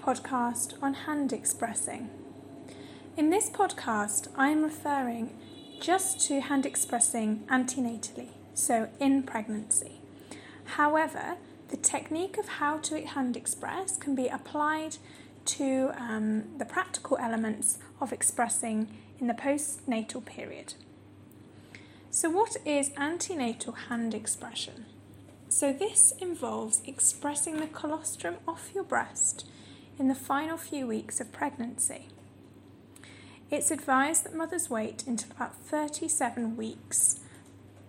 podcast on hand expressing. In this podcast, I am referring just to hand expressing antenatally, so in pregnancy. However, the technique of how to hand express can be applied to um, the practical elements of expressing in the postnatal period. So, what is antenatal hand expression? So, this involves expressing the colostrum off your breast in the final few weeks of pregnancy. It's advised that mothers wait until about 37 weeks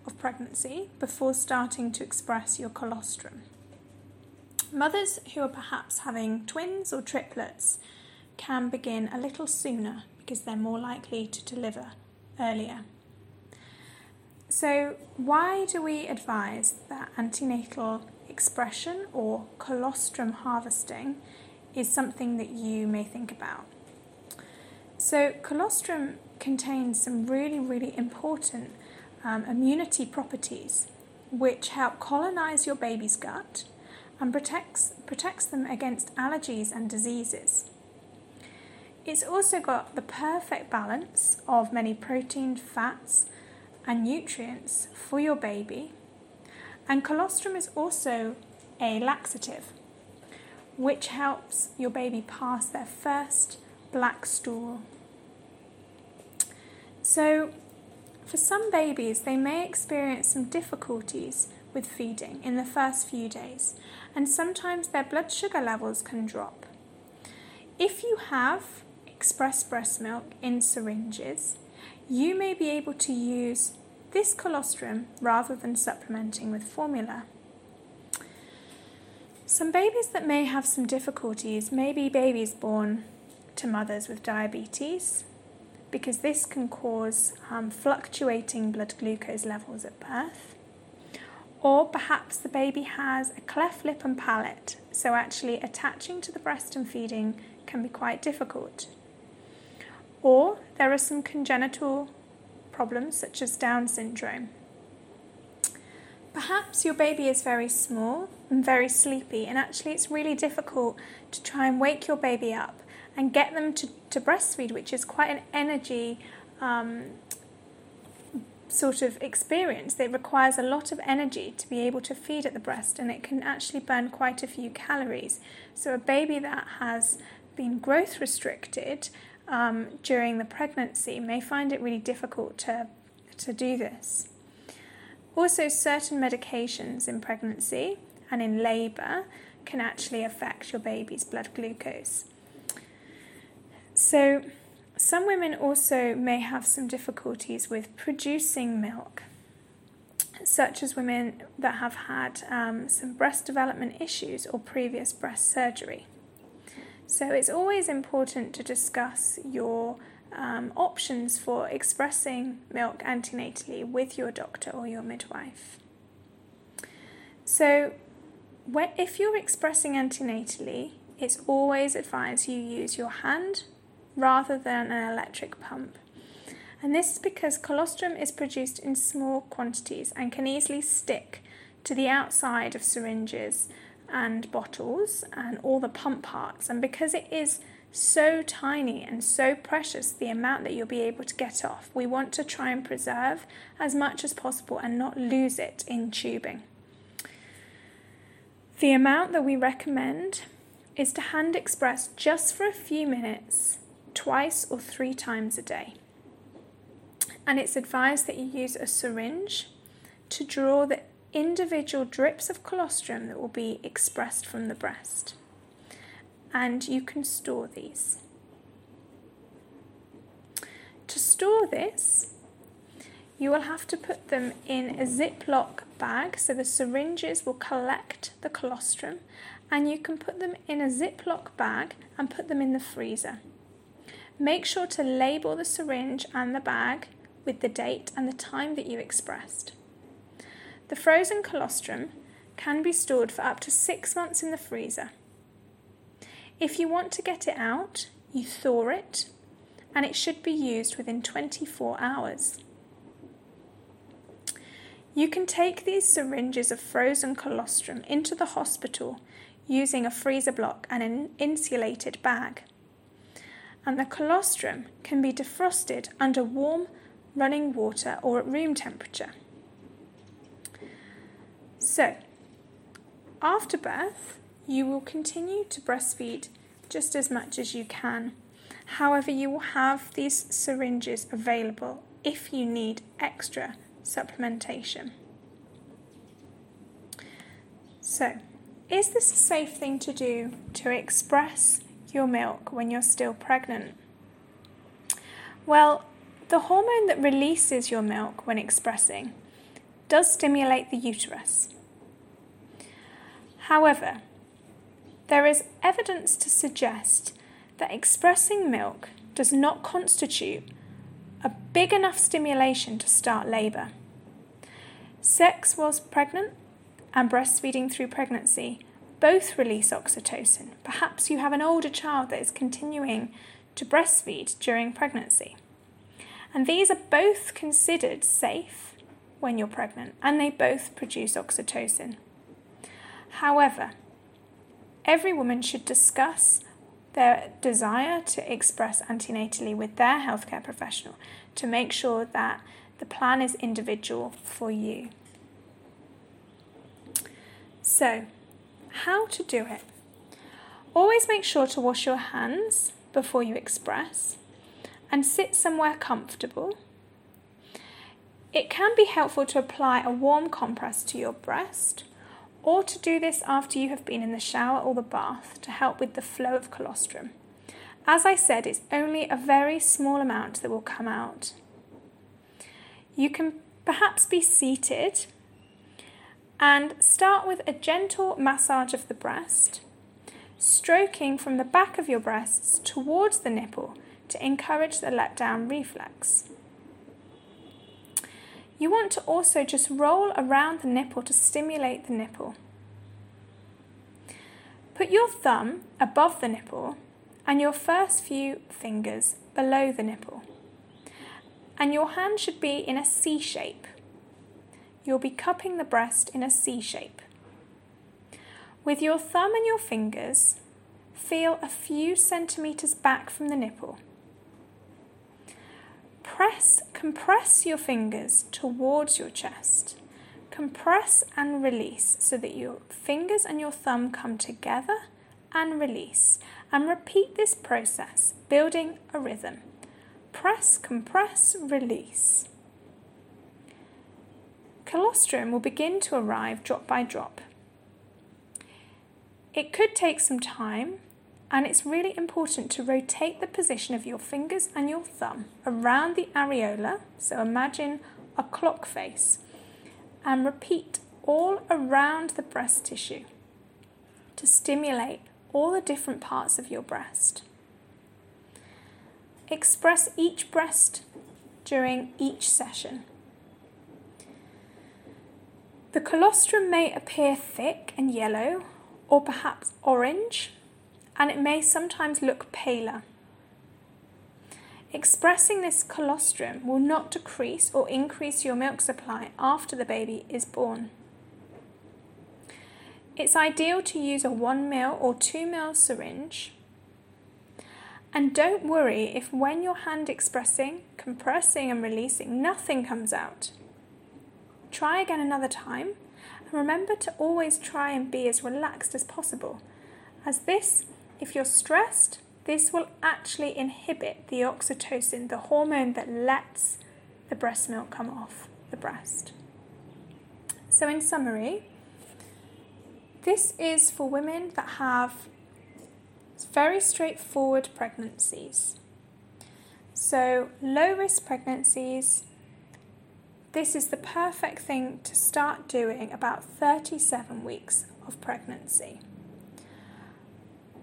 of pregnancy before starting to express your colostrum. Mothers who are perhaps having twins or triplets can begin a little sooner because they're more likely to deliver earlier. So, why do we advise that antenatal expression or colostrum harvesting is something that you may think about? So, colostrum contains some really, really important um, immunity properties which help colonize your baby's gut and protects, protects them against allergies and diseases. It's also got the perfect balance of many protein, fats, and nutrients for your baby. And colostrum is also a laxative, which helps your baby pass their first black stool. So, for some babies, they may experience some difficulties with feeding in the first few days, and sometimes their blood sugar levels can drop. If you have express breast milk in syringes, you may be able to use this colostrum rather than supplementing with formula. Some babies that may have some difficulties may be babies born to mothers with diabetes, because this can cause um, fluctuating blood glucose levels at birth. Or perhaps the baby has a cleft lip and palate, so actually attaching to the breast and feeding can be quite difficult. Or there are some congenital problems such as Down syndrome. Perhaps your baby is very small and very sleepy, and actually, it's really difficult to try and wake your baby up and get them to, to breastfeed, which is quite an energy um, sort of experience. It requires a lot of energy to be able to feed at the breast, and it can actually burn quite a few calories. So, a baby that has been growth restricted um, during the pregnancy may find it really difficult to, to do this. Also, certain medications in pregnancy and in labour can actually affect your baby's blood glucose. So, some women also may have some difficulties with producing milk, such as women that have had um, some breast development issues or previous breast surgery. So it's always important to discuss your um, options for expressing milk antenatally with your doctor or your midwife. So, if you're expressing antenatally, it's always advised you use your hand rather than an electric pump. And this is because colostrum is produced in small quantities and can easily stick to the outside of syringes and bottles and all the pump parts. And because it is so tiny and so precious, the amount that you'll be able to get off, we want to try and preserve as much as possible and not lose it in tubing. The amount that we recommend is to hand express just for a few minutes, twice or three times a day. And it's advised that you use a syringe to draw the individual drips of colostrum that will be expressed from the breast. And you can store these. To store this, you will have to put them in a Ziploc bag so the syringes will collect the colostrum and you can put them in a Ziploc bag and put them in the freezer. Make sure to label the syringe and the bag with the date and the time that you expressed. The frozen colostrum can be stored for up to six months in the freezer. If you want to get it out, you thaw it, and it should be used within 24 hours. You can take these syringes of frozen colostrum into the hospital using a freezer block and an insulated bag. And the colostrum can be defrosted under warm running water or at room temperature. So, after birth, you will continue to breastfeed just as much as you can. However, you will have these syringes available if you need extra supplementation. So, is this a safe thing to do to express your milk when you're still pregnant? Well, the hormone that releases your milk when expressing does stimulate the uterus. However, there is evidence to suggest that expressing milk does not constitute a big enough stimulation to start labour. Sex whilst pregnant and breastfeeding through pregnancy both release oxytocin. Perhaps you have an older child that is continuing to breastfeed during pregnancy. And these are both considered safe when you're pregnant, and they both produce oxytocin. However, every woman should discuss their desire to express antenatally with their healthcare professional to make sure that the plan is individual for you. So, how to do it? Always make sure to wash your hands before you express and sit somewhere comfortable. It can be helpful to apply a warm compress to your breast or to do this after you have been in the shower or the bath to help with the flow of colostrum. As I said, it's only a very small amount that will come out. You can perhaps be seated and start with a gentle massage of the breast, stroking from the back of your breasts towards the nipple to encourage the let down reflex. You want to also just roll around the nipple to stimulate the nipple. Put your thumb above the nipple and your first few fingers below the nipple. And your hand should be in a C shape. You'll be cupping the breast in a C shape. With your thumb and your fingers, feel a few centimetres back from the nipple press, compress your fingers towards your chest. Compress and release so that your fingers and your thumb come together and release. And repeat this process, building a rhythm. Press, compress, release. Colostrum will begin to arrive drop by drop. It could take some time, and it's really important to rotate the position of your fingers and your thumb around the areola. So imagine a clock face and repeat all around the breast tissue to stimulate all the different parts of your breast. Express each breast during each session. The colostrum may appear thick and yellow or perhaps orange and it may sometimes look paler. Expressing this colostrum will not decrease or increase your milk supply after the baby is born. It's ideal to use a 1 ml or 2 ml syringe. And don't worry if when you're hand expressing, compressing, and releasing, nothing comes out. Try again another time and remember to always try and be as relaxed as possible, as this if you're stressed, this will actually inhibit the oxytocin, the hormone that lets the breast milk come off the breast. So, in summary, this is for women that have very straightforward pregnancies. So, low risk pregnancies, this is the perfect thing to start doing about 37 weeks of pregnancy.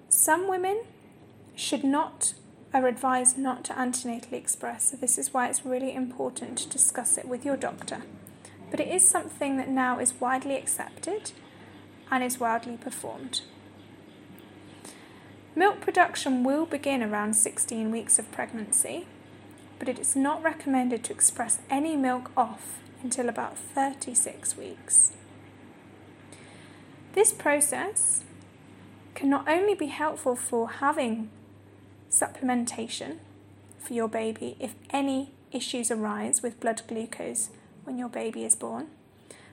Some women should not are advised not to antenatally express, so this is why it's really important to discuss it with your doctor. But it is something that now is widely accepted and is widely performed. Milk production will begin around 16 weeks of pregnancy, but it is not recommended to express any milk off until about 36 weeks. This process can not only be helpful for having supplementation for your baby if any issues arise with blood glucose when your baby is born,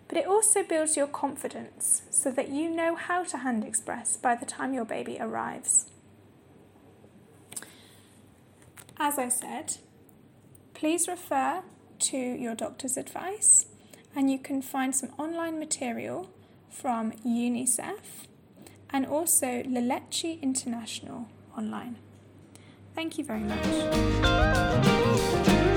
but it also builds your confidence so that you know how to hand express by the time your baby arrives. As I said, please refer to your doctor's advice and you can find some online material from UNICEF and also La Leche International online. Thank you very much.